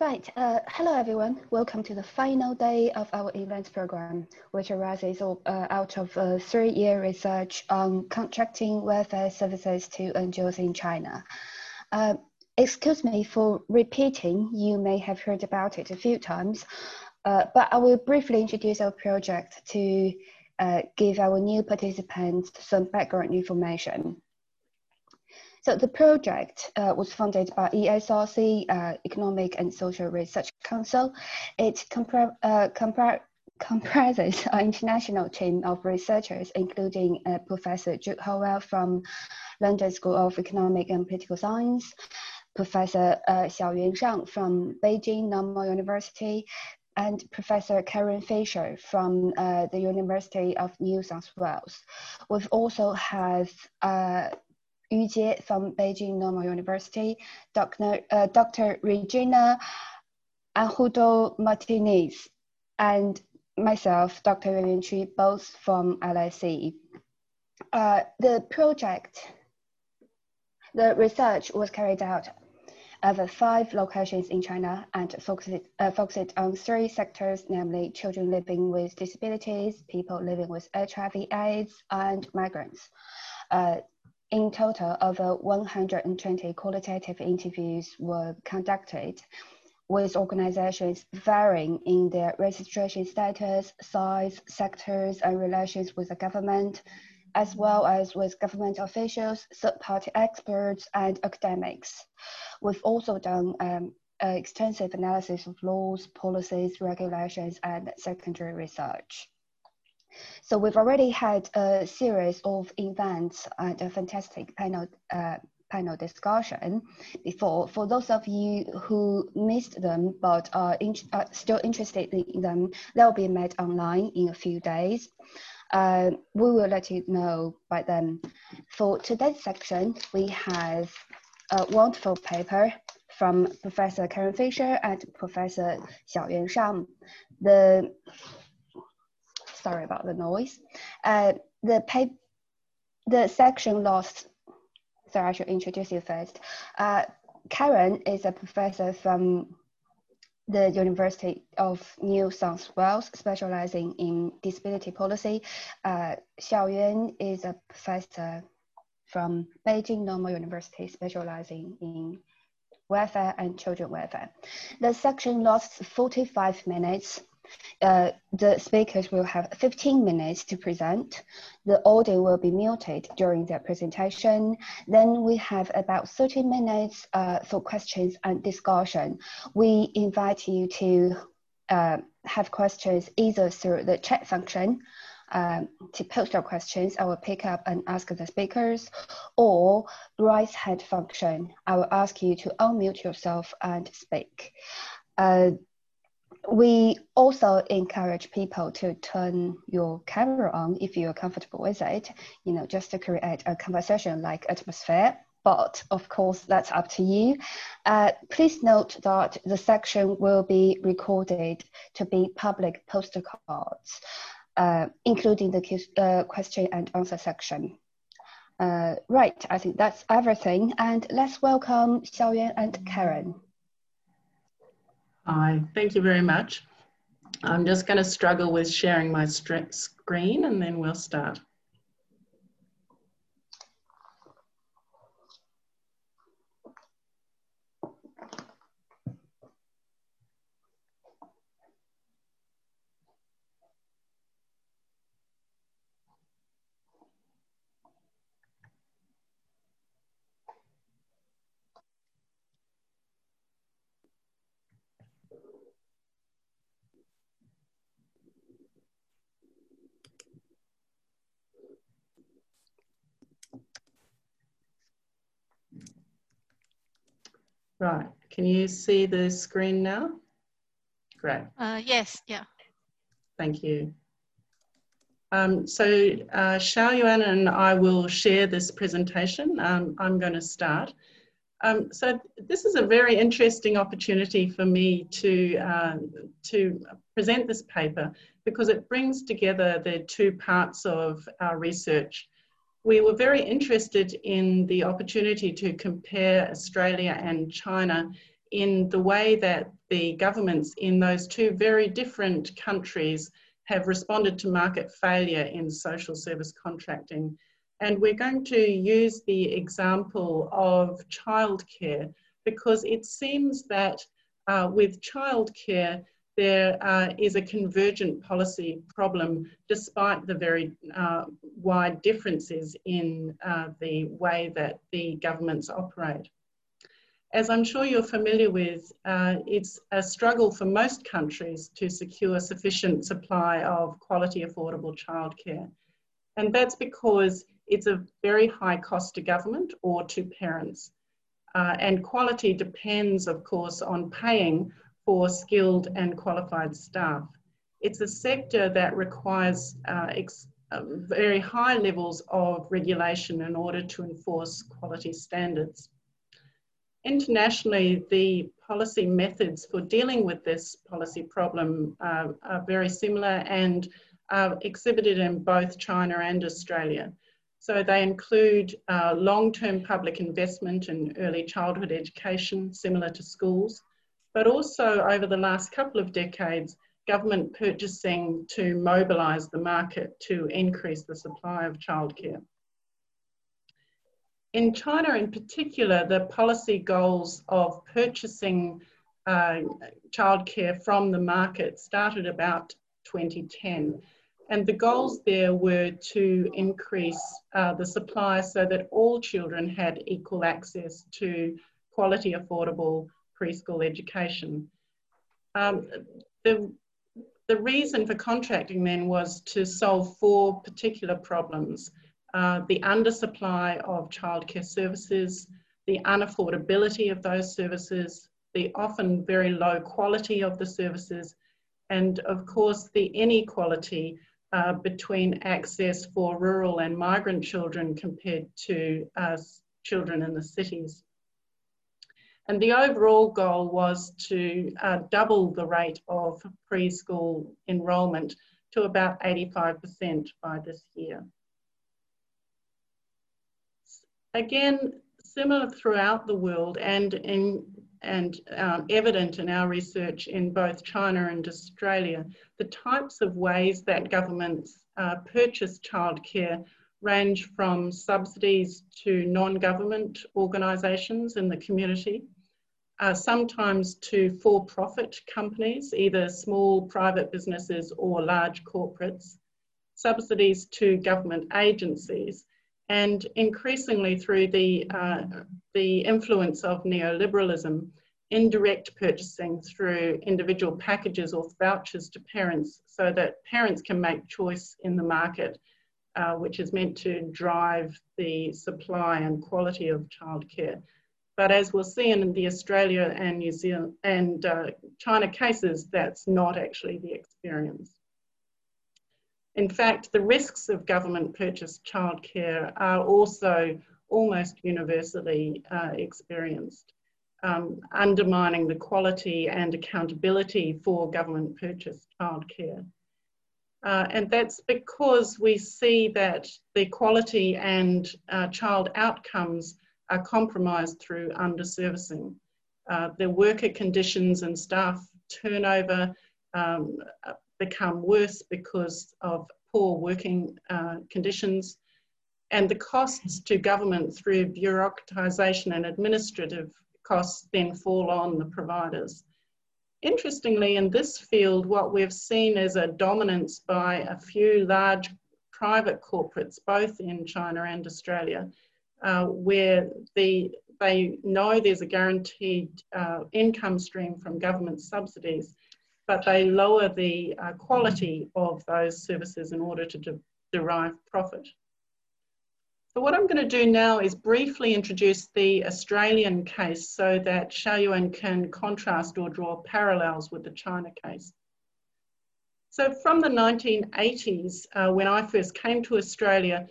Right. Uh, hello, everyone. Welcome to the final day of our events program, which arises uh, out of a three-year research on contracting welfare services to NGOs in China. Uh, excuse me for repeating, you may have heard about it a few times, uh, but I will briefly introduce our project to uh, give our new participants some background information. So the project uh, was funded by ESRC, uh, Economic and Social Research Council. It compre uh, compre comprises an international team of researchers, including uh, Professor Jude Howell from London School of Economic and Political Science, Professor uh, Xiaoyuan Shang from Beijing Normal University, and Professor Karen Fisher from uh, the University of New South Wales. We've also have uh, Yu Jie from Beijing Normal University, Dr. Uh, Dr. Regina Enjuto Martinez, and myself, Dr. Yuan Chu, both from LSE. Uh, the project, the research was carried out over five locations in China and focused, uh, focused on three sectors, namely children living with disabilities, people living with HIV AIDS, and migrants. Uh, in total, over 120 qualitative interviews were conducted with organizations varying in their registration status, size, sectors, and relations with the government, as well as with government officials, third-party experts, and academics. We've also done um, extensive analysis of laws, policies, regulations, and secondary research. So we've already had a series of events and a fantastic panel uh, panel discussion before. For those of you who missed them but are, in, still interested in them, they'll be made online in a few days. Uh, we will let you know by then. For today's section, we have a wonderful paper from Professor Karen Fisher and Professor Xiaoyuan Shang. The sorry about the noise. Uh, the pay, the section lost. Sorry, I should introduce you first. Uh, Karen is a professor from the University of New South Wales, specializing in disability policy. Uh, Xiao Yuan is a professor from Beijing Normal University, specializing in welfare and children welfare. The section lasts 45 minutes uh, the speakers will have 15 minutes to present. The audio will be muted during their presentation. Then we have about 30 minutes uh, for questions and discussion. We invite you to uh, have questions either through the chat function um, to post your questions, I will pick up and ask the speakers, or raise hand function. I will ask you to unmute yourself and speak. Uh, we also encourage people to turn your camera on if you're comfortable with it, you know, just to create a conversation like atmosphere. But of course, that's up to you. Uh, please note that the section will be recorded to be public podcasts, uh, including the uh, question and answer section. Uh, right, I think that's everything. And let's welcome Xiaoyuan and Karen. Hi, thank you very much. I'm just going to struggle with sharing my screen and then we'll start. Right, can you see the screen now? Great. Uh, yes, yeah. Thank you. Um, so uh, Xiao Yuan and I will share this presentation. Um, I'm going to start. Um, so this is a very interesting opportunity for me to, uh, to present this paper because it brings together the two parts of our research we were very interested in the opportunity to compare Australia and China in the way that the governments in those two very different countries have responded to market failure in social service contracting. And we're going to use the example of childcare because it seems that uh, with childcare, there uh, is a convergent policy problem despite the very uh, wide differences in uh, the way that the governments operate. As I'm sure you're familiar with, uh, it's a struggle for most countries to secure sufficient supply of quality, affordable childcare. And that's because it's a very high cost to government or to parents. Uh, and quality depends, of course, on paying for skilled and qualified staff. It's a sector that requires uh, uh, very high levels of regulation in order to enforce quality standards. Internationally, the policy methods for dealing with this policy problem uh, are very similar and are exhibited in both China and Australia. So they include uh, long-term public investment in early childhood education, similar to schools, but also over the last couple of decades, government purchasing to mobilise the market to increase the supply of childcare. In China in particular, the policy goals of purchasing uh, childcare from the market started about 2010. And the goals there were to increase uh, the supply so that all children had equal access to quality, affordable preschool education. Um, the, the reason for contracting then was to solve four particular problems. Uh, the undersupply of childcare services, the unaffordability of those services, the often very low quality of the services, and of course the inequality uh, between access for rural and migrant children compared to uh, children in the cities. And the overall goal was to uh, double the rate of preschool enrolment to about 85% by this year. Again, similar throughout the world and, in, and um, evident in our research in both China and Australia, the types of ways that governments uh, purchase childcare range from subsidies to non-government organisations in the community, uh, sometimes to for-profit companies, either small private businesses or large corporates, subsidies to government agencies, and increasingly through the, uh, the influence of neoliberalism, indirect purchasing through individual packages or vouchers to parents so that parents can make choice in the market, uh, which is meant to drive the supply and quality of childcare. But as we'll see in the Australia and New Zealand and uh, China cases, that's not actually the experience. In fact, the risks of government purchased childcare are also almost universally uh, experienced, um, undermining the quality and accountability for government purchased childcare. Uh, and that's because we see that the quality and uh, child outcomes are compromised through underservicing. Uh, the worker conditions and staff turnover um, become worse because of poor working uh, conditions, and the costs to government through bureaucratisation and administrative costs then fall on the providers. Interestingly, in this field, what we've seen is a dominance by a few large private corporates, both in China and Australia, uh, where the, they know there's a guaranteed uh, income stream from government subsidies, but they lower the uh, quality of those services in order to de derive profit. So what I'm going to do now is briefly introduce the Australian case so that Xiaoyuan can contrast or draw parallels with the China case. So from the 1980s, uh, when I first came to Australia,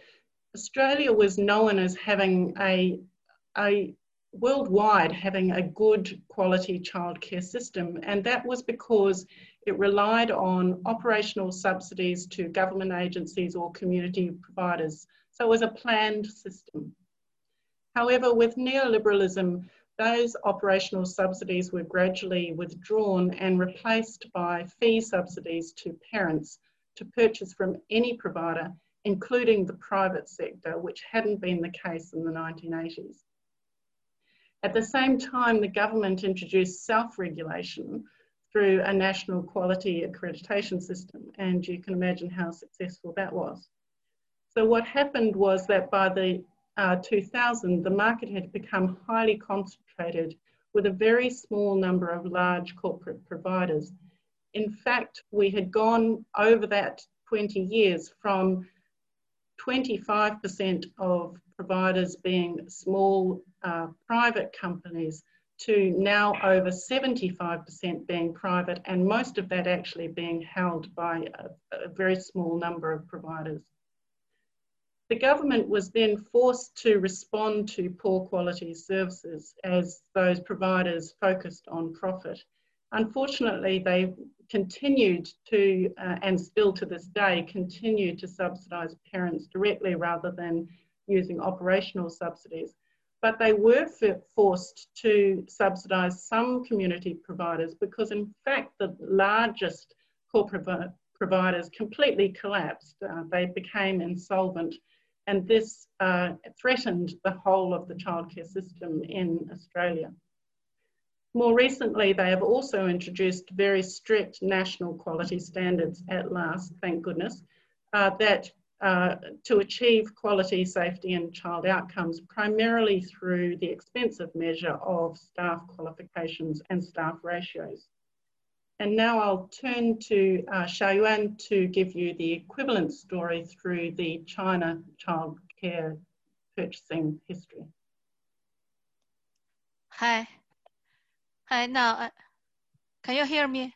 Australia was known as having a, a worldwide having a good quality childcare system, and that was because it relied on operational subsidies to government agencies or community providers. So it was a planned system. However, with neoliberalism, those operational subsidies were gradually withdrawn and replaced by fee subsidies to parents to purchase from any provider, including the private sector, which hadn't been the case in the 1980s. At the same time, the government introduced self-regulation through a national quality accreditation system, and you can imagine how successful that was. So what happened was that by the uh, 2000, the market had become highly concentrated with a very small number of large corporate providers. In fact, we had gone over that 20 years from 25% of providers being small uh, private companies to now over 75% being private and most of that actually being held by a, a very small number of providers. The government was then forced to respond to poor quality services as those providers focused on profit. Unfortunately, they continued to, uh, and still to this day, continue to subsidise parents directly rather than using operational subsidies. But they were forced to subsidise some community providers because, in fact, the largest corporate providers completely collapsed. Uh, they became insolvent and this uh, threatened the whole of the childcare system in Australia. More recently, they have also introduced very strict national quality standards at last, thank goodness, uh, that uh, to achieve quality, safety and child outcomes primarily through the expensive measure of staff qualifications and staff ratios. And now I'll turn to uh, Xiaoyuan to give you the equivalent story through the China child care purchasing history. Hi. Hi, now, uh, can you hear me?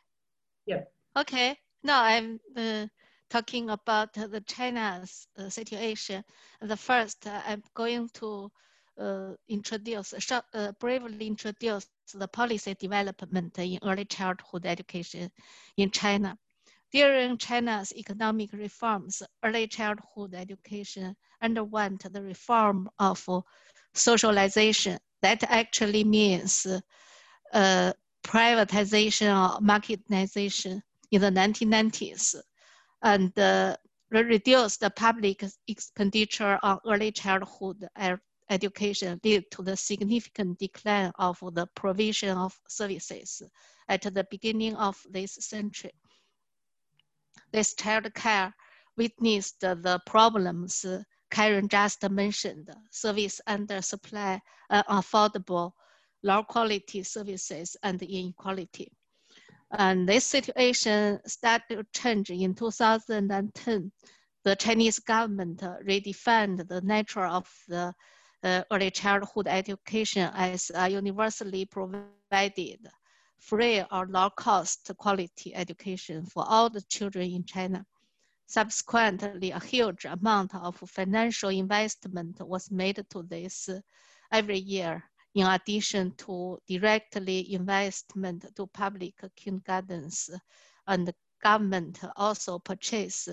Yeah. Okay, now I'm uh, talking about the China's uh, situation. The first, uh, I'm going to uh, introduce, uh, briefly introduce the policy development in early childhood education in China. During China's economic reforms, early childhood education underwent the reform of socialization. That actually means uh, privatization or marketization in the 1990s and uh, reduced the public expenditure on early childhood education lead to the significant decline of the provision of services at the beginning of this century. This child care witnessed the problems Karen just mentioned, service undersupply, unaffordable, low quality services, and inequality. And this situation started to change in 2010. The Chinese government redefined the nature of the uh, early childhood education as a universally provided, free or low cost quality education for all the children in China. Subsequently, a huge amount of financial investment was made to this every year, in addition to directly investment to public kindergartens and government also purchase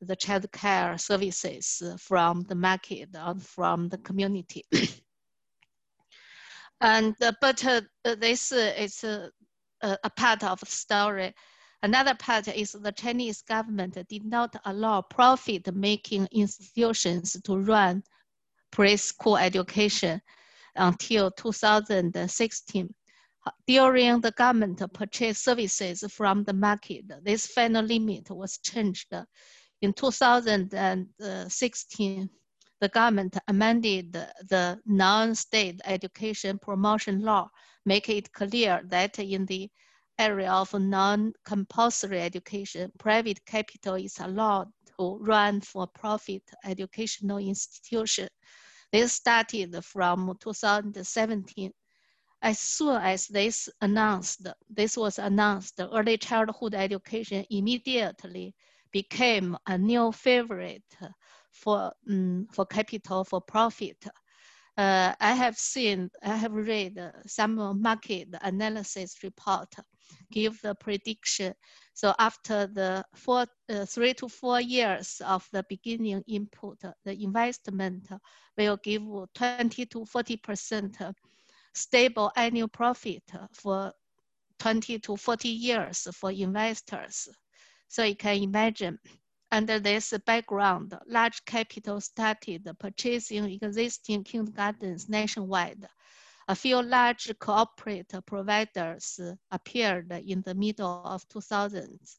the child care services from the market and from the community. and uh, but uh, this is a, a part of the story. Another part is the Chinese government did not allow profit-making institutions to run preschool education until 2016 during the government purchase services from the market, this final limit was changed in 2016, the government amended the non-state education promotion law, making it clear that in the area of non-compulsory education, private capital is allowed to run for-profit educational institution. This started from 2017. As soon as this announced, this was announced, early childhood education immediately became a new favorite for, um, for capital for profit. Uh, I have seen, I have read some market analysis report give the prediction. So after the four, uh, three to four years of the beginning input, the investment will give 20 to 40% stable annual profit for 20 to 40 years for investors. So you can imagine under this background, large capital started purchasing existing kindergartens nationwide. A few large corporate providers appeared in the middle of 2000s.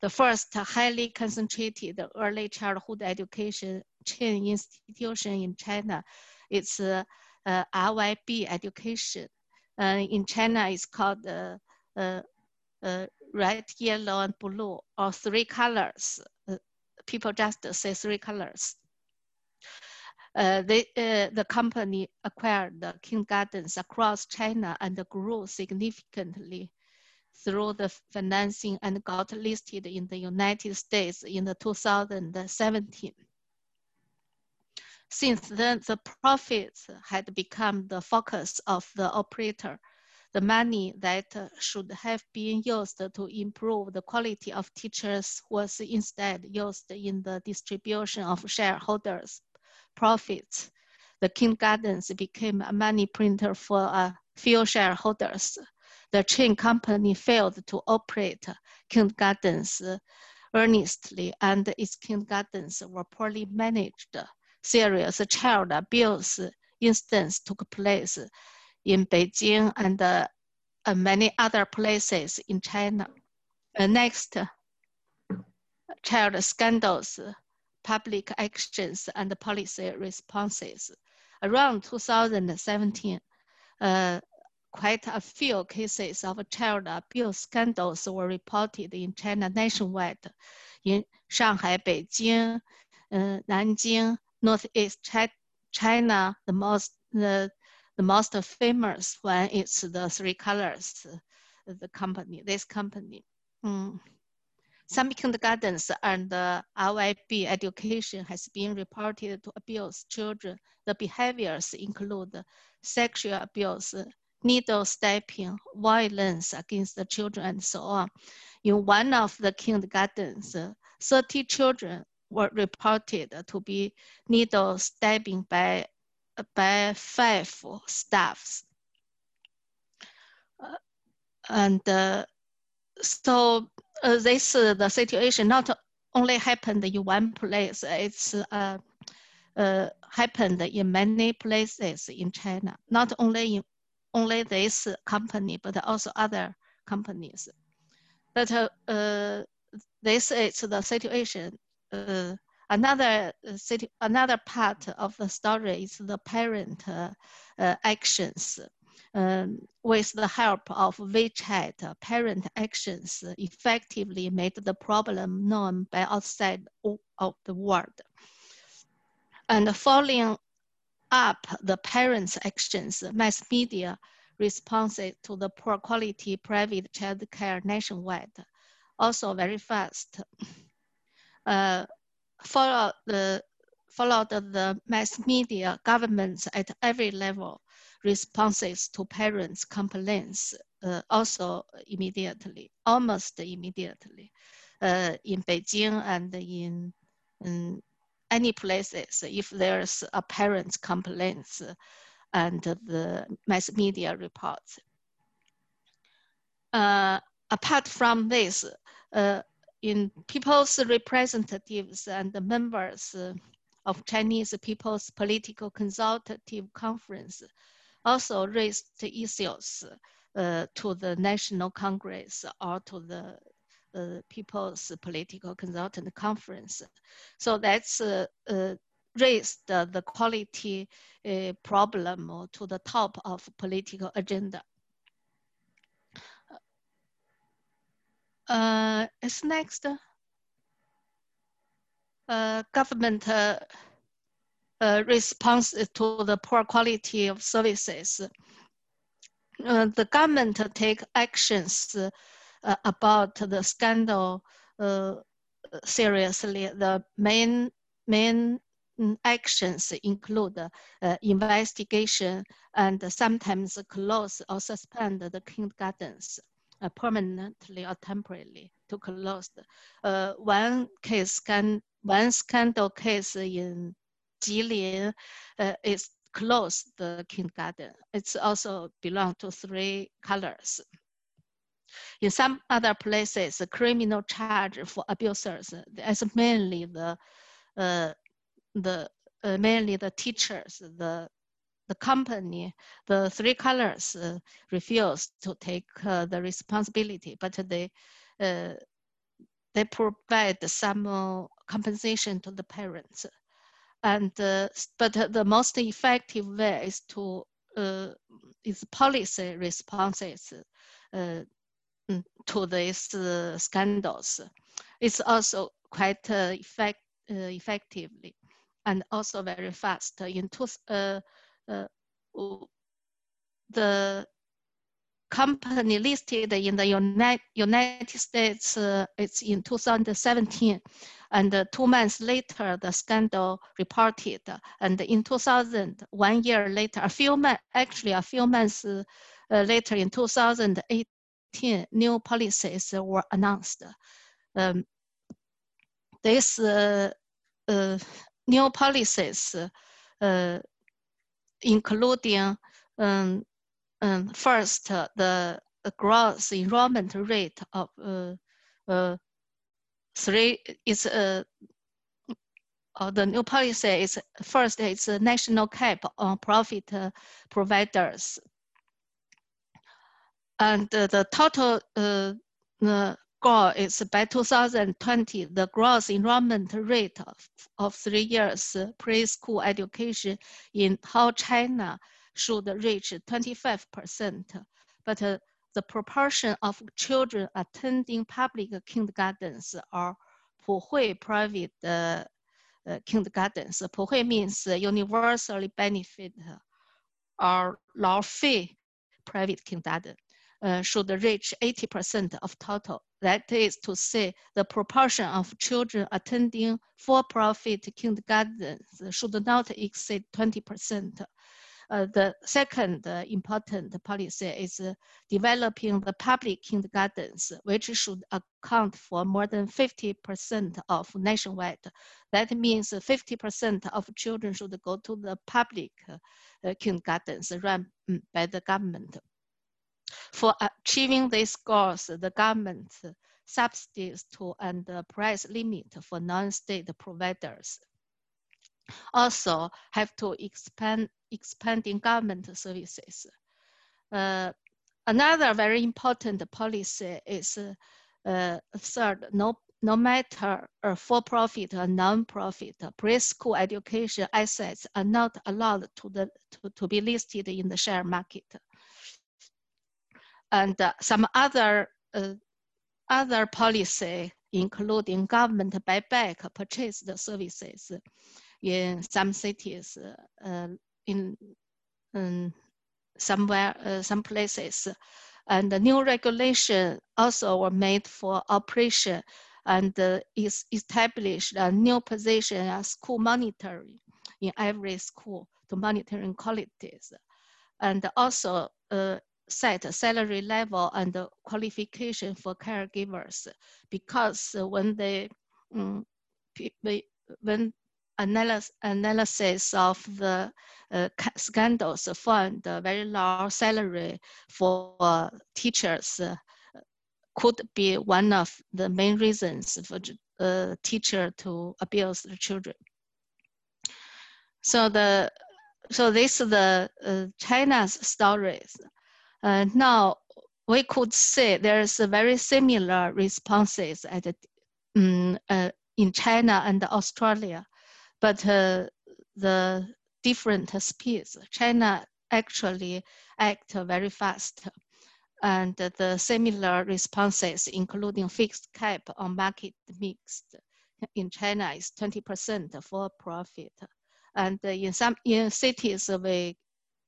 The first highly concentrated early childhood education chain institution in China is uh, uh, RYB Education. Uh, in China, it's called uh, uh, uh, red, yellow, and blue, or three colors. people just say three colors. Uh, they, uh, the company acquired the kindergartens across China and grew significantly through the financing and got listed in the United States in the 2017. Since then, the profits had become the focus of the operator. The money that should have been used to improve the quality of teachers was instead used in the distribution of shareholders' profits. The kindergartens became a money printer for a few shareholders the chain company failed to operate kindergartens earnestly and its kindergartens were poorly managed. Serious child abuse incidents took place in Beijing and uh, many other places in China. Uh, next, child scandals, public actions, and policy responses. Around 2017, uh, quite a few cases of child abuse scandals were reported in China nationwide. In Shanghai, Beijing, uh, Nanjing, Northeast China, the most the, the most famous one is the Three Colors, the company, this company. Mm. Some kindergartens and uh, RYB education has been reported to abuse children. The behaviors include sexual abuse, needle stabbing, violence against the children, and so on. In one of the kindergartens, 30 children were reported to be needle stabbing by, by five staffs. Uh, and uh, so uh, this uh, the situation not only happened in one place, it's uh, uh, happened in many places in China, not only in only this company, but also other companies. But uh, uh, this is the situation. Another another part of the story is the parent actions. Um, with the help of WeChat, parent actions effectively made the problem known by outside of the world. And following up the parents' actions, mass media responses to the poor quality private childcare nationwide, also very fast. Uh, follow the followed the mass media governments at every level responses to parents' complaints uh, also immediately, almost immediately, uh, in Beijing and in, in any places, if there's a parent's complaints and the mass media reports. Uh, apart from this, uh, in people's representatives and the members of Chinese People's Political Consultative Conference also raised issues uh, to the National Congress or to the uh, People's Political Consultant Conference. So that's uh, uh raised the quality uh, problem to the top of political agenda. Uh, is next. Uh, government uh, uh, response to the poor quality of services. Uh, the government take actions uh, about the scandal seriously. The main main actions include uh, investigation and sometimes close or suspend the kindergartens uh, permanently or temporarily to close. Uh, one case, can, one scandal case in Jilin uh, is close the kindergarten. It's also belong to three colors. In some other places, the criminal charge for abusers is mainly the uh, the uh, mainly the teachers, the the company, the three colors uh, refuse to take uh, the responsibility, but they uh, they provide some uh, compensation to the parents. And uh, but the most effective way is to is policy responses mm, to these scandals. It's also quite effect, effectively and also very fast. In two, uh, uh, the company listed in the United, United States, uh, it's in 2017. And uh, two months later, the scandal reported. And in 2000, one year later, a few months, actually a few months uh, later in 2018, new policies were announced. Um, this uh, uh, new policies uh, including um, um, first the gross enrollment rate of uh, uh, three is uh, uh, the new policy is first it's a national cap on profit uh, providers and the total uh, the goal is by 2020, the gross enrollment rate of, of three years preschool education in whole China should reach 25%. But uh, the proportion of children attending public kindergartens or Puhui private uh, uh, kindergartens. Puhui means universally benefit or Lao Fei private kindergarten. Uh, should reach 80% of total. That is to say, the proportion of children attending for-profit kindergartens should not exceed 20%. Uh, the second uh, important policy is developing the public kindergartens, which should account for more than 50% of nationwide. That means 50% of children should go to the public uh, kindergartens run mm, by the government. For achieving these goals, the government subsidies to and price limit for non-state providers also have to expand expanding government services. Uh, another very important policy is uh, third, no, no matter for-profit or non-profit, preschool education assets are not allowed to, the, to, to be listed in the share market and uh, some other uh, other policy, including government buyback purchased services in some cities, uh, in um, somewhere, uh, some places. And the new regulation also were made for operation and uh, is established a new position as school monitoring in every school to monitoring qualities. And also uh, set salary level and qualification for caregivers because when they um, when analysis, analysis of the uh, scandals found very low salary for teachers uh, could be one of the main reasons for a uh, teacher to abuse the children. So the so this is the uh, China's stories. Uh, now, we could see there's a very similar responses at, um, uh, in China and Australia, but uh, the different speeds. China actually act very fast and the similar responses, including fixed cap on market mix in China is 20% for profit. And in some in cities, we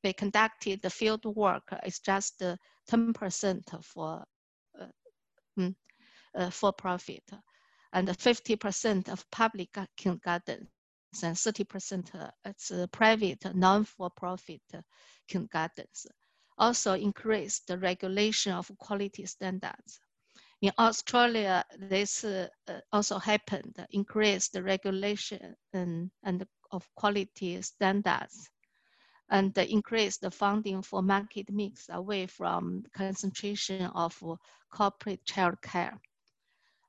we conducted the field work is just 10% for uh, mm, uh, for profit and 50% of public kindergartens and 30% uh, it's private non-for-profit kindergartens. Also increase the regulation of quality standards. In Australia, this uh, also happened, increased the regulation and, and of quality standards and increase the funding for market mix away from concentration of corporate child care.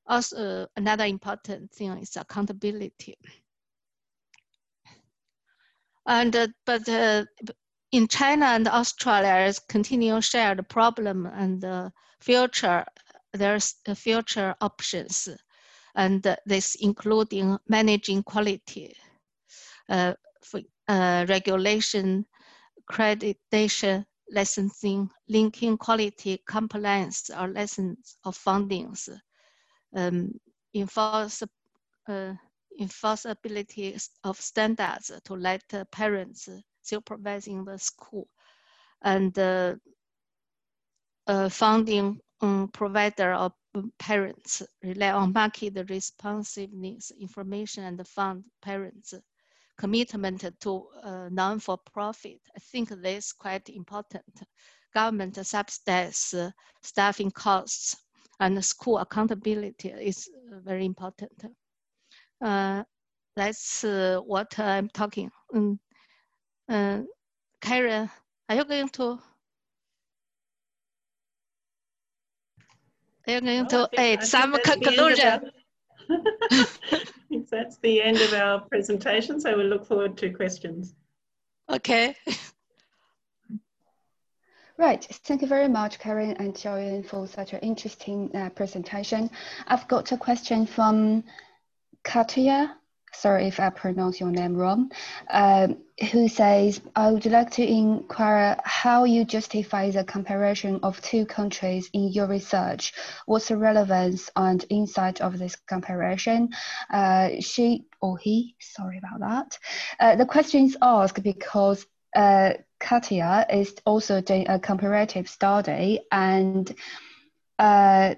Also, another important thing is accountability. And uh, but uh, in China and Australia, continue share the problem and the future. There's the future options, and this including managing quality, uh, for, uh, regulation, accreditation, licensing, linking quality, compliance, or lessons of fundings, um, enforce, uh, enforceability of standards to let parents supervising the school and uh, uh, funding um, provider of parents rely on market responsiveness information and fund parents commitment to uh, non-for-profit. I think this is quite important. Government subsidize uh, staffing costs and school accountability is very important. Uh, that's uh, what I'm talking. Um, uh, Karen, are you going to? Are you going to add some conclusion? that's the end of our presentation, so we look forward to questions. Okay. Right, thank you very much, Karen and Xiaoyuan, for such an interesting uh, presentation. I've got a question from Katia sorry if I pronounce your name wrong, um, who says, I would like to inquire how you justify the comparison of two countries in your research. What's the relevance and insight of this comparison? Uh, she or he, sorry about that. Uh, the question is asked because uh, Katia is also doing a comparative study and uh,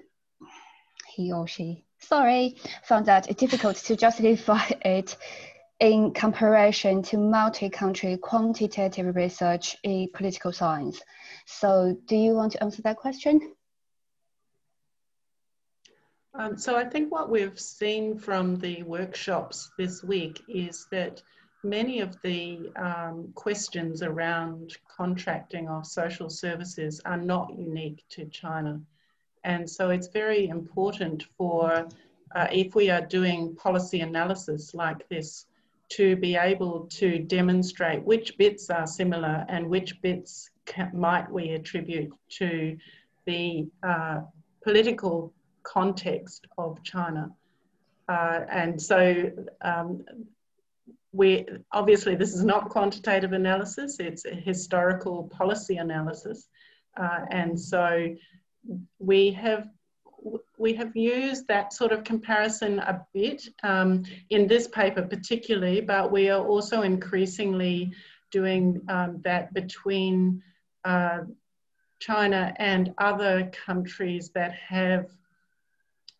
he or she sorry, found that difficult to justify it in comparison to multi-country quantitative research in political science. So do you want to answer that question? Um, so I think what we've seen from the workshops this week is that many of the um, questions around contracting of social services are not unique to China. And so it's very important for, uh, if we are doing policy analysis like this, to be able to demonstrate which bits are similar and which bits might we attribute to the uh, political context of China. Uh, and so um, we obviously this is not quantitative analysis, it's a historical policy analysis. Uh, and so we have we have used that sort of comparison a bit um, in this paper particularly, but we are also increasingly doing um, that between uh, China and other countries that have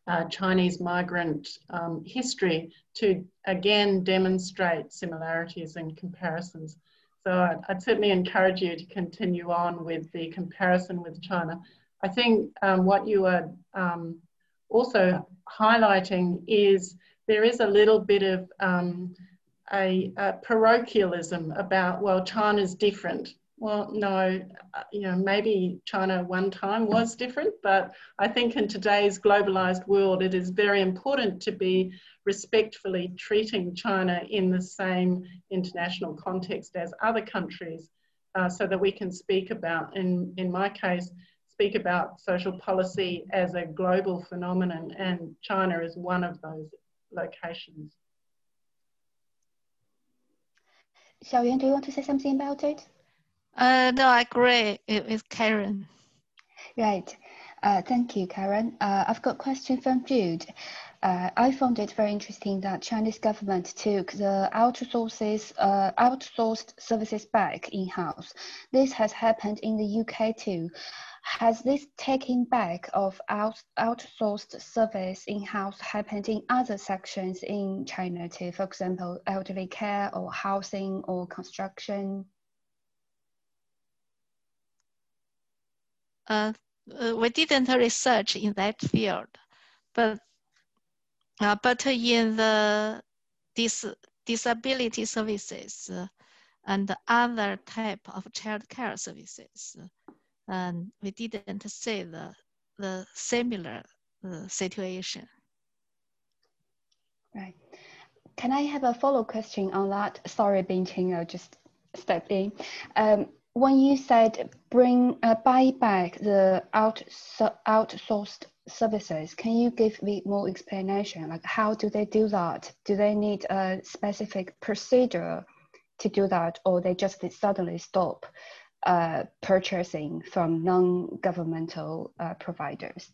uh, Chinese migrant um, history to again demonstrate similarities and comparisons. So I'd, I'd certainly encourage you to continue on with the comparison with China. I think um, what you are um, also highlighting is there is a little bit of um, a, a, parochialism about, well, China's different. Well, no, uh, you know, maybe China one time was different, but I think in today's globalized world, it is very important to be respectfully treating China in the same international context as other countries uh, so that we can speak about, in, in my case, speak about social policy as a global phenomenon, and China is one of those locations. Xiaoyuan, do you want to say something about it? Uh, no, I agree with Karen. Right. Uh, thank you, Karen. Uh, I've got a question from Jude. Uh, I found it very interesting that Chinese government took the outsources, uh, outsourced services back in-house. This has happened in the UK too. Has this taking back of out, outsourced service in-house happened in other sections in China too? For example, elderly care or housing or construction? Uh, uh, we didn't research in that field, but uh, but in the dis disability services, and other type of child care services. And we didn't see the, the similar uh, situation. Right. Can I have a follow question on that? Sorry, Bingqing, I just stepped in. Um, when you said bring uh, buy back the out outsourced services, can you give me more explanation? Like how do they do that? Do they need a specific procedure to do that, or they just suddenly stop uh, purchasing from non-governmental uh, providers?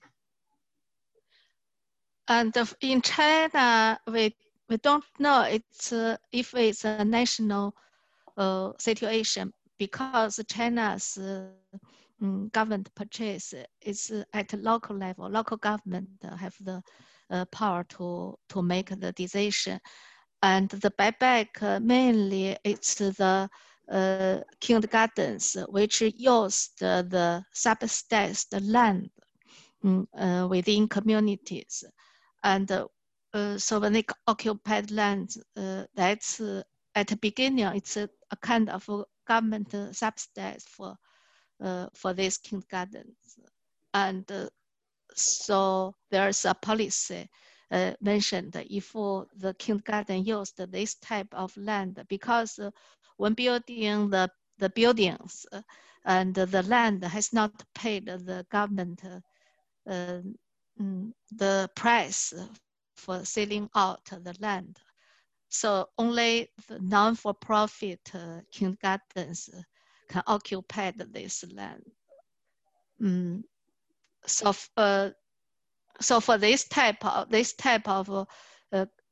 And in China, we we don't know it's uh, if it's a national uh, situation because China's um, government purchase is at local level. Local government have the uh, power to to make the decision, and the buyback uh, mainly it's the uh, kindergartens which used the, subsidized land um, within communities, and so when they occupied land, that's at the beginning, it's a, a kind of a government subsidies for for these kindergartens, and so there's a policy uh, mentioned if the kindergarten used this type of land because when building the, the buildings uh, and the land has not paid the government mm, the price for selling out the land. So only the non-for-profit uh, kindergartens can occupy this land. Mm. So, uh, so for this type of this type of uh,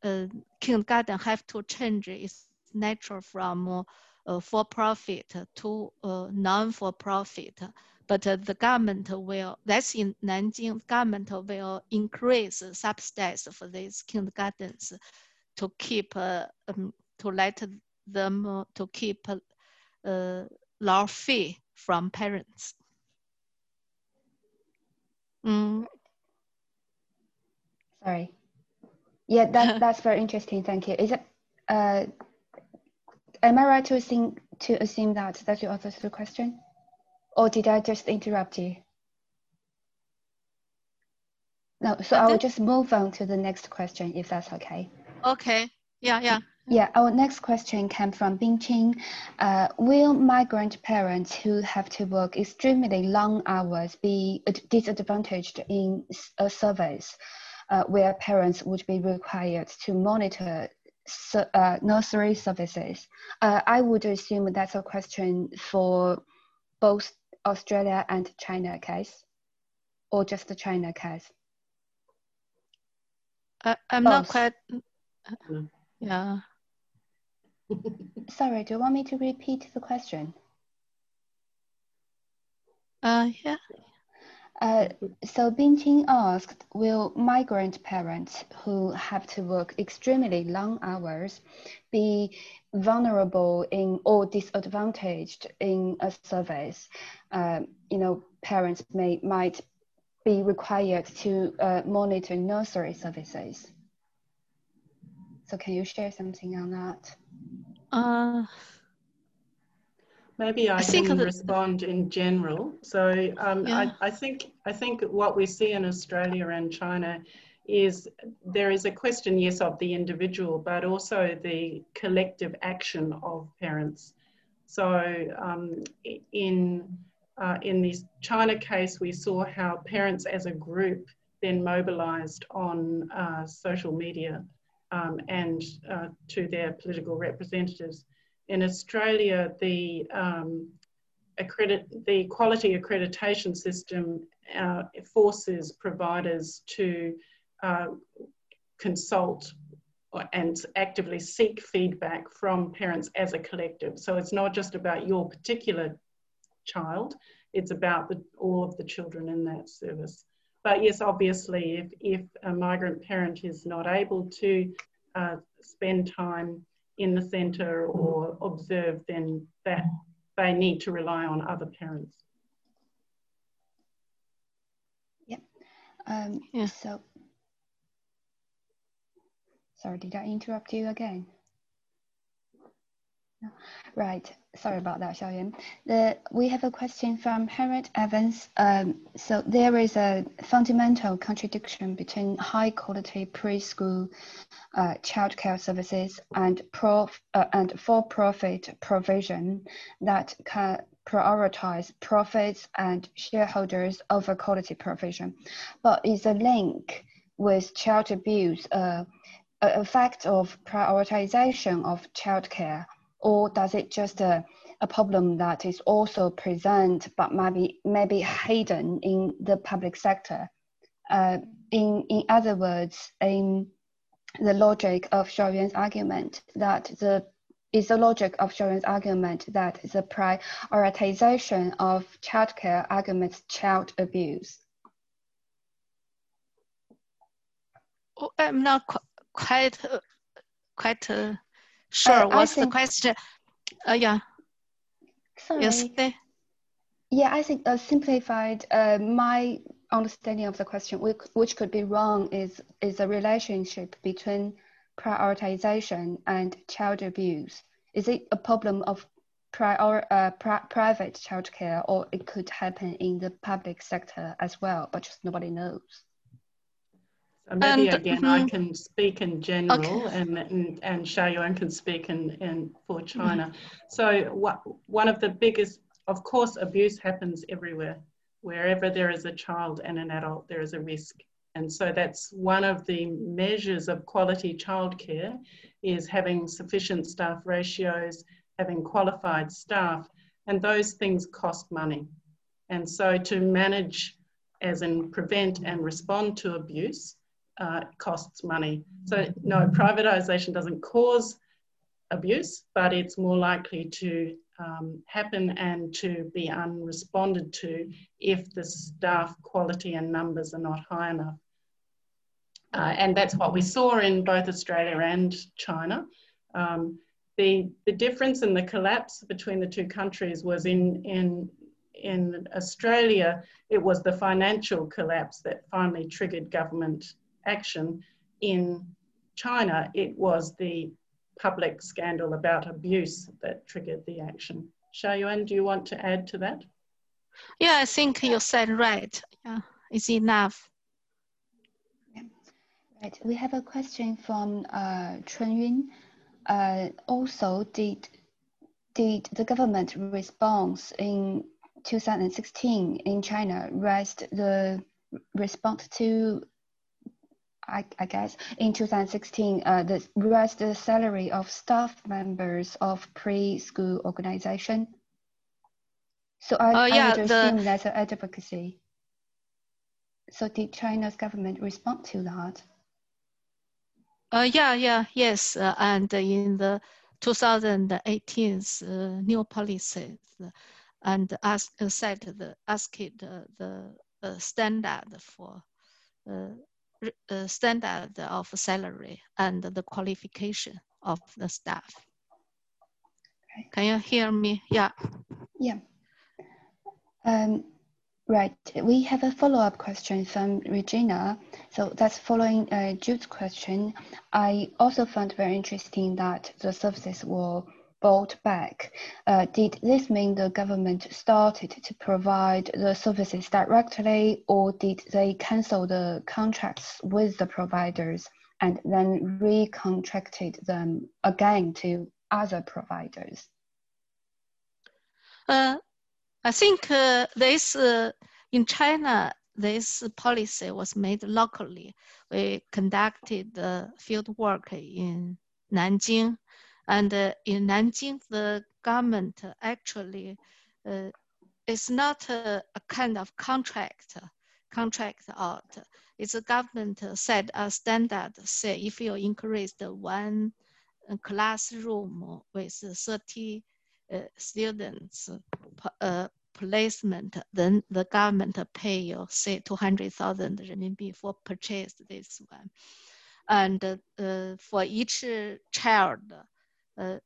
uh, kindergarten have to change its nature from uh, for-profit to uh, non-for-profit but uh, the government will, that's in Nanjing, government will increase subsidies for these kindergartens to keep, um, to let them to keep uh, low fee from parents. Mm. Sorry. Yeah, that, that's very interesting. Thank you. Is it, uh, am I right to assume, to assume that that you answer the question? Or did I just interrupt you? No, so I will just move on to the next question if that's okay. Okay, yeah, yeah. Yeah, our next question came from Bingqing. Uh, will migrant parents who have to work extremely long hours be disadvantaged in a service uh, where parents would be required to monitor uh, nursery services? Uh, I would assume that's a question for both Australia and China case, or just the China case? Uh, I'm Both. not quite. Yeah. Sorry, do you want me to repeat the question? Uh, yeah. Uh, so Bingqing asked, will migrant parents who have to work extremely long hours be vulnerable in or disadvantaged in a service? Uh, you know, parents may might be required to uh, monitor nursery services. So can you share something on that? Uh, Maybe I, I can respond in general. So um, yeah. I, I, think I think what we see in Australia and China is there is a question, yes, of the individual, but also the collective action of parents. So um, in uh, in this China case, we saw how parents as a group then mobilized on uh, social media um, and uh, to their political representatives in Australia, the um, accredit the quality accreditation system uh, forces providers to uh, consult and actively seek feedback from parents as a collective. So it's not just about your particular child, it's about the, all of the children in that service. But yes, obviously, if, if a migrant parent is not able to uh, spend time in the centre or observe, then that they need to rely on other parents. Yeah. Um, yeah. So, sorry, did I interrupt you again? Right. Sorry about that, Xiaoyuan. The, we have a question from Harriet Evans. Um, so there is a fundamental contradiction between high quality preschool uh, childcare services and, prof, uh, and for-profit provision that can prioritize profits and shareholders over quality provision. But is a link with child abuse uh, a fact of prioritization of childcare or does it just a, a problem that is also present but maybe maybe hidden in the public sector? Uh, in in other words, in the logic of Xiaoyuan's argument that the is the logic of Xiaoyuan's argument that the prioritization of childcare arguments child abuse. Oh, I'm not qu quite uh, quite uh, Sure. Uh, What's think, the question? Uh, yeah. Sorry. Yes. Yeah, I think uh, simplified. Uh, my understanding of the question, which, which could be wrong, is is a relationship between prioritization and child abuse. Is it a problem of prior uh, pri private childcare, or it could happen in the public sector as well, but just nobody knows? Maybe and, again, mm -hmm. I can speak in general, okay. and, and and Xiaoyuan can speak in, in for China. Mm -hmm. So what one of the biggest, of course, abuse happens everywhere. Wherever there is a child and an adult, there is a risk. And so that's one of the measures of quality childcare is having sufficient staff ratios, having qualified staff, and those things cost money. And so to manage, as in prevent and respond to abuse, uh, costs money. So no, privatisation doesn't cause abuse, but it's more likely to um, happen and to be unresponded to if the staff quality and numbers are not high enough. Uh, and that's what we saw in both Australia and China. Um, the, the difference in the collapse between the two countries was in, in, in Australia, it was the financial collapse that finally triggered government action. In China, it was the public scandal about abuse that triggered the action. Xiaoyuan, do you want to add to that? Yeah, I think you said right. Yeah, it's enough. Right. We have a question from uh, Chun Yun. Uh, also, did did the government response in 2016 in China raised the response to I, I, guess in 2016, uh, the raised the salary of staff members of preschool organization. So I, uh, yeah, I assume the, that's an advocacy. So did China's government respond to that? Uh, yeah, yeah, yes. Uh, and in the 2018 uh, new policies, and ask, uh, set the asked the, the uh, standard for uh, standard of salary and the qualification of the staff. Can you hear me? Yeah. Yeah. Um, right. We have a follow-up question from Regina. So that's following uh, Jude's question. I also found very interesting that the services were bought back. Uh, did this mean the government started to provide the services directly, or did they cancel the contracts with the providers and then recontracted them again to other providers? Uh, I think uh, this uh, in China, this policy was made locally. We conducted the field work in Nanjing and uh, in Nanjing, the government actually uh, is not a, a, kind of contract, contract out. It's a government set a standard, say if you increase the one classroom with 30 uh, students uh, placement, then the government pay you say 200,000 renminbi for purchase this one. And uh, for each child, uh,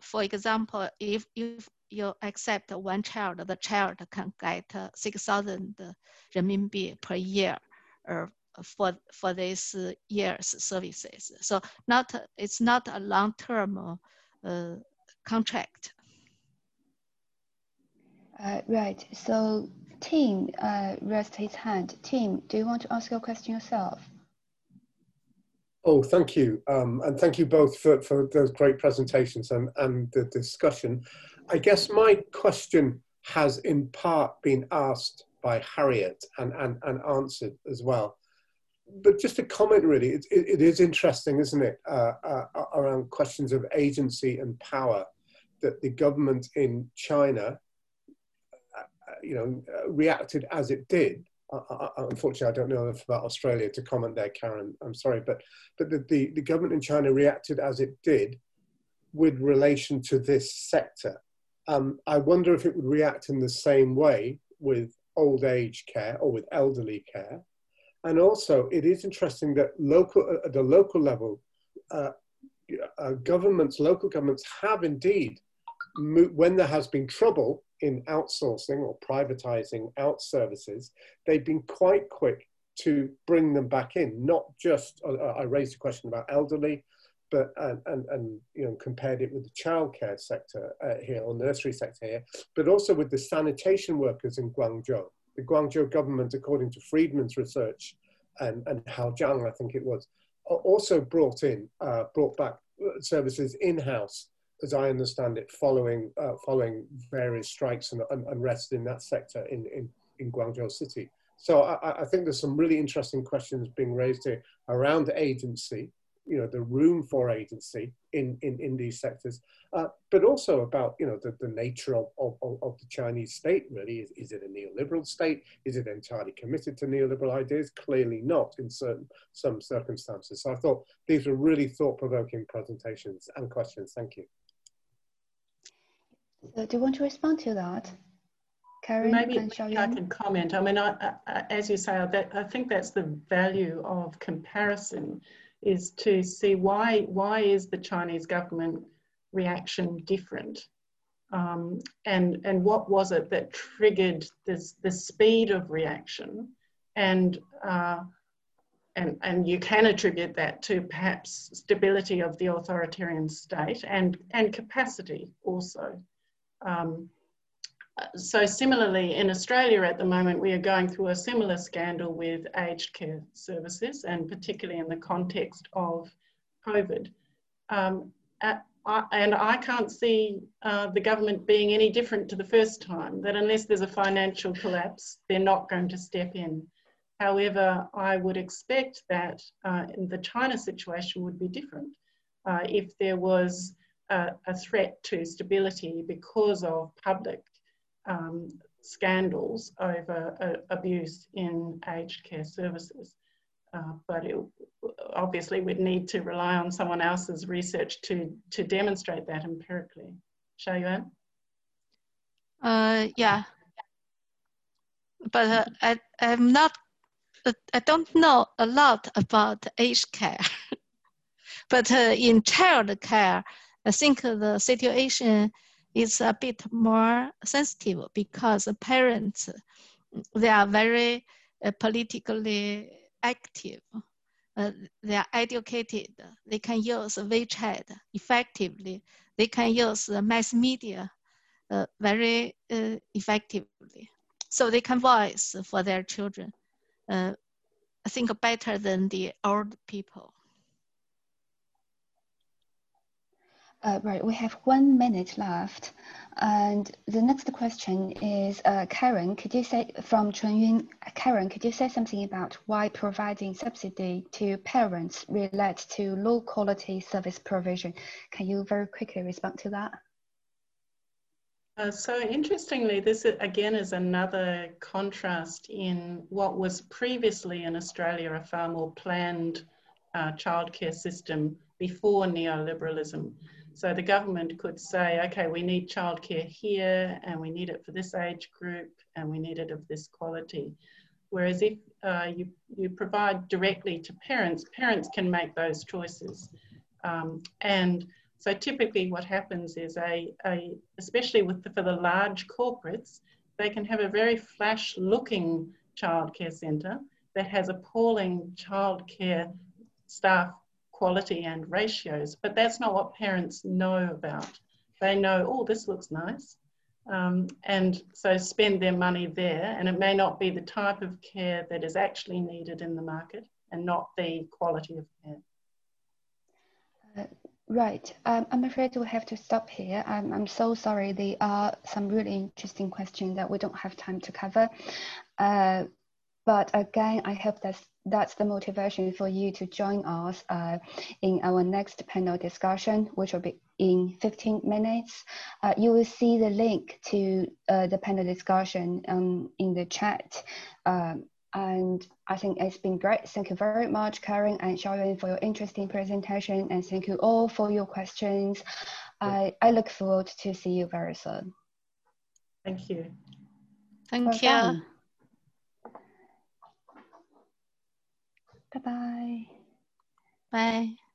for example, if, if you accept one child, the child can get uh, 6,000 renminbi per year uh, for, for this year's services. So not it's not a long-term uh, contract. Uh, right. So Tim uh, raised his hand. Tim, do you want to ask your question yourself? Oh, thank you. Um, and thank you both for, for those great presentations and, and the discussion. I guess my question has in part been asked by Harriet and, and, and answered as well. But just a comment really, it, it, it is interesting, isn't it, uh, uh, around questions of agency and power that the government in China, uh, you know, reacted as it did. Unfortunately, I don't know enough about Australia to comment there, Karen. I'm sorry, but but the, the, the government in China reacted as it did with relation to this sector. Um, I wonder if it would react in the same way with old age care or with elderly care. And also, it is interesting that local, uh, at the local level, uh, uh, governments, local governments have indeed, when there has been trouble in outsourcing or privatizing out services, they've been quite quick to bring them back in. Not just, uh, I raised a question about elderly, but and, and, and you know compared it with the childcare sector uh, here or nursery sector here, but also with the sanitation workers in Guangzhou. The Guangzhou government, according to Friedman's research and, and Hao Jiang, I think it was, also brought in, uh, brought back uh, services in-house, as I understand it, following uh, following various strikes and, unrest in that sector in, in, in Guangzhou city. So I, I think there's some really interesting questions being raised here around agency, you know the room for agency in in, in these sectors uh, but also about you know the, the nature of, of, of the chinese state really. Is, is it a neoliberal state? Is it entirely committed to neoliberal ideas? Clearly not in certain some circumstances. So i thought these were really thought-provoking presentations and questions. Thank you so do you want to respond to that Karen Maybe I can comment. I mean, I, I, as you say, that, I think that's the value of comparison is to see why, why is the Chinese government reaction different? Um, and, and what was it that triggered this, the speed of reaction? And, uh, and, and you can attribute that to perhaps stability of the authoritarian state and, and capacity also. Um, so similarly, in Australia at the moment, we are going through a similar scandal with aged care services, and particularly in the context of COVID. Um, at, I, and I can't see uh, the government being any different to the first time, that unless there's a financial collapse, they're not going to step in. However, I would expect that uh, the China situation would be different. Uh, if there was a, threat to stability because of public um, scandals over uh, abuse in aged care services. Uh, but it, obviously we'd need to rely on someone else's research to, to demonstrate that empirically. Xiaoyuan? Uh, yeah. But uh, I, I'm not, I don't know a lot about aged care. but uh, in child care, I think the situation is a bit more sensitive because parents, they are very uh, politically active. Uh, they are educated. They can use WeChat effectively. They can use mass media uh, very uh, effectively. So they can voice for their children. Uh, I think better than the old people. Uh, right, we have one minute left. And the next question is, uh, Karen, could you say, from Chunyun, Karen, could you say something about why providing subsidy to parents relates to low quality service provision? Can you very quickly respond to that? Uh, so interestingly, this again is another contrast in what was previously in Australia a far more planned uh, childcare system before neoliberalism. So the government could say, okay, we need childcare here and we need it for this age group and we need it of this quality. Whereas if uh, you, you provide directly to parents, parents can make those choices. Um, and so typically what happens is a, a especially with the, for the large corporates, they can have a very flash looking childcare centre that has appalling childcare staff quality and ratios, but that's not what parents know about. they know, oh, this looks nice. Um, and so spend their money there. And it may not be the type of care that is actually needed in the market and not the quality of care. Uh, right. Um, I'm afraid we'll have to stop here. I'm, I'm so sorry. There are some really interesting questions that we don't have time to cover. Uh, but again, I hope that's, that's the motivation for you to join us uh, in our next panel discussion, which will be in 15 minutes. Uh, you will see the link to uh, the panel discussion um, in the chat. Um, and I think it's been great. Thank you very much, Karen and Xiaoyuan, for your interesting presentation. And thank you all for your questions. I, I look forward to see you very soon. Thank you. Thank you. 拜拜。拜。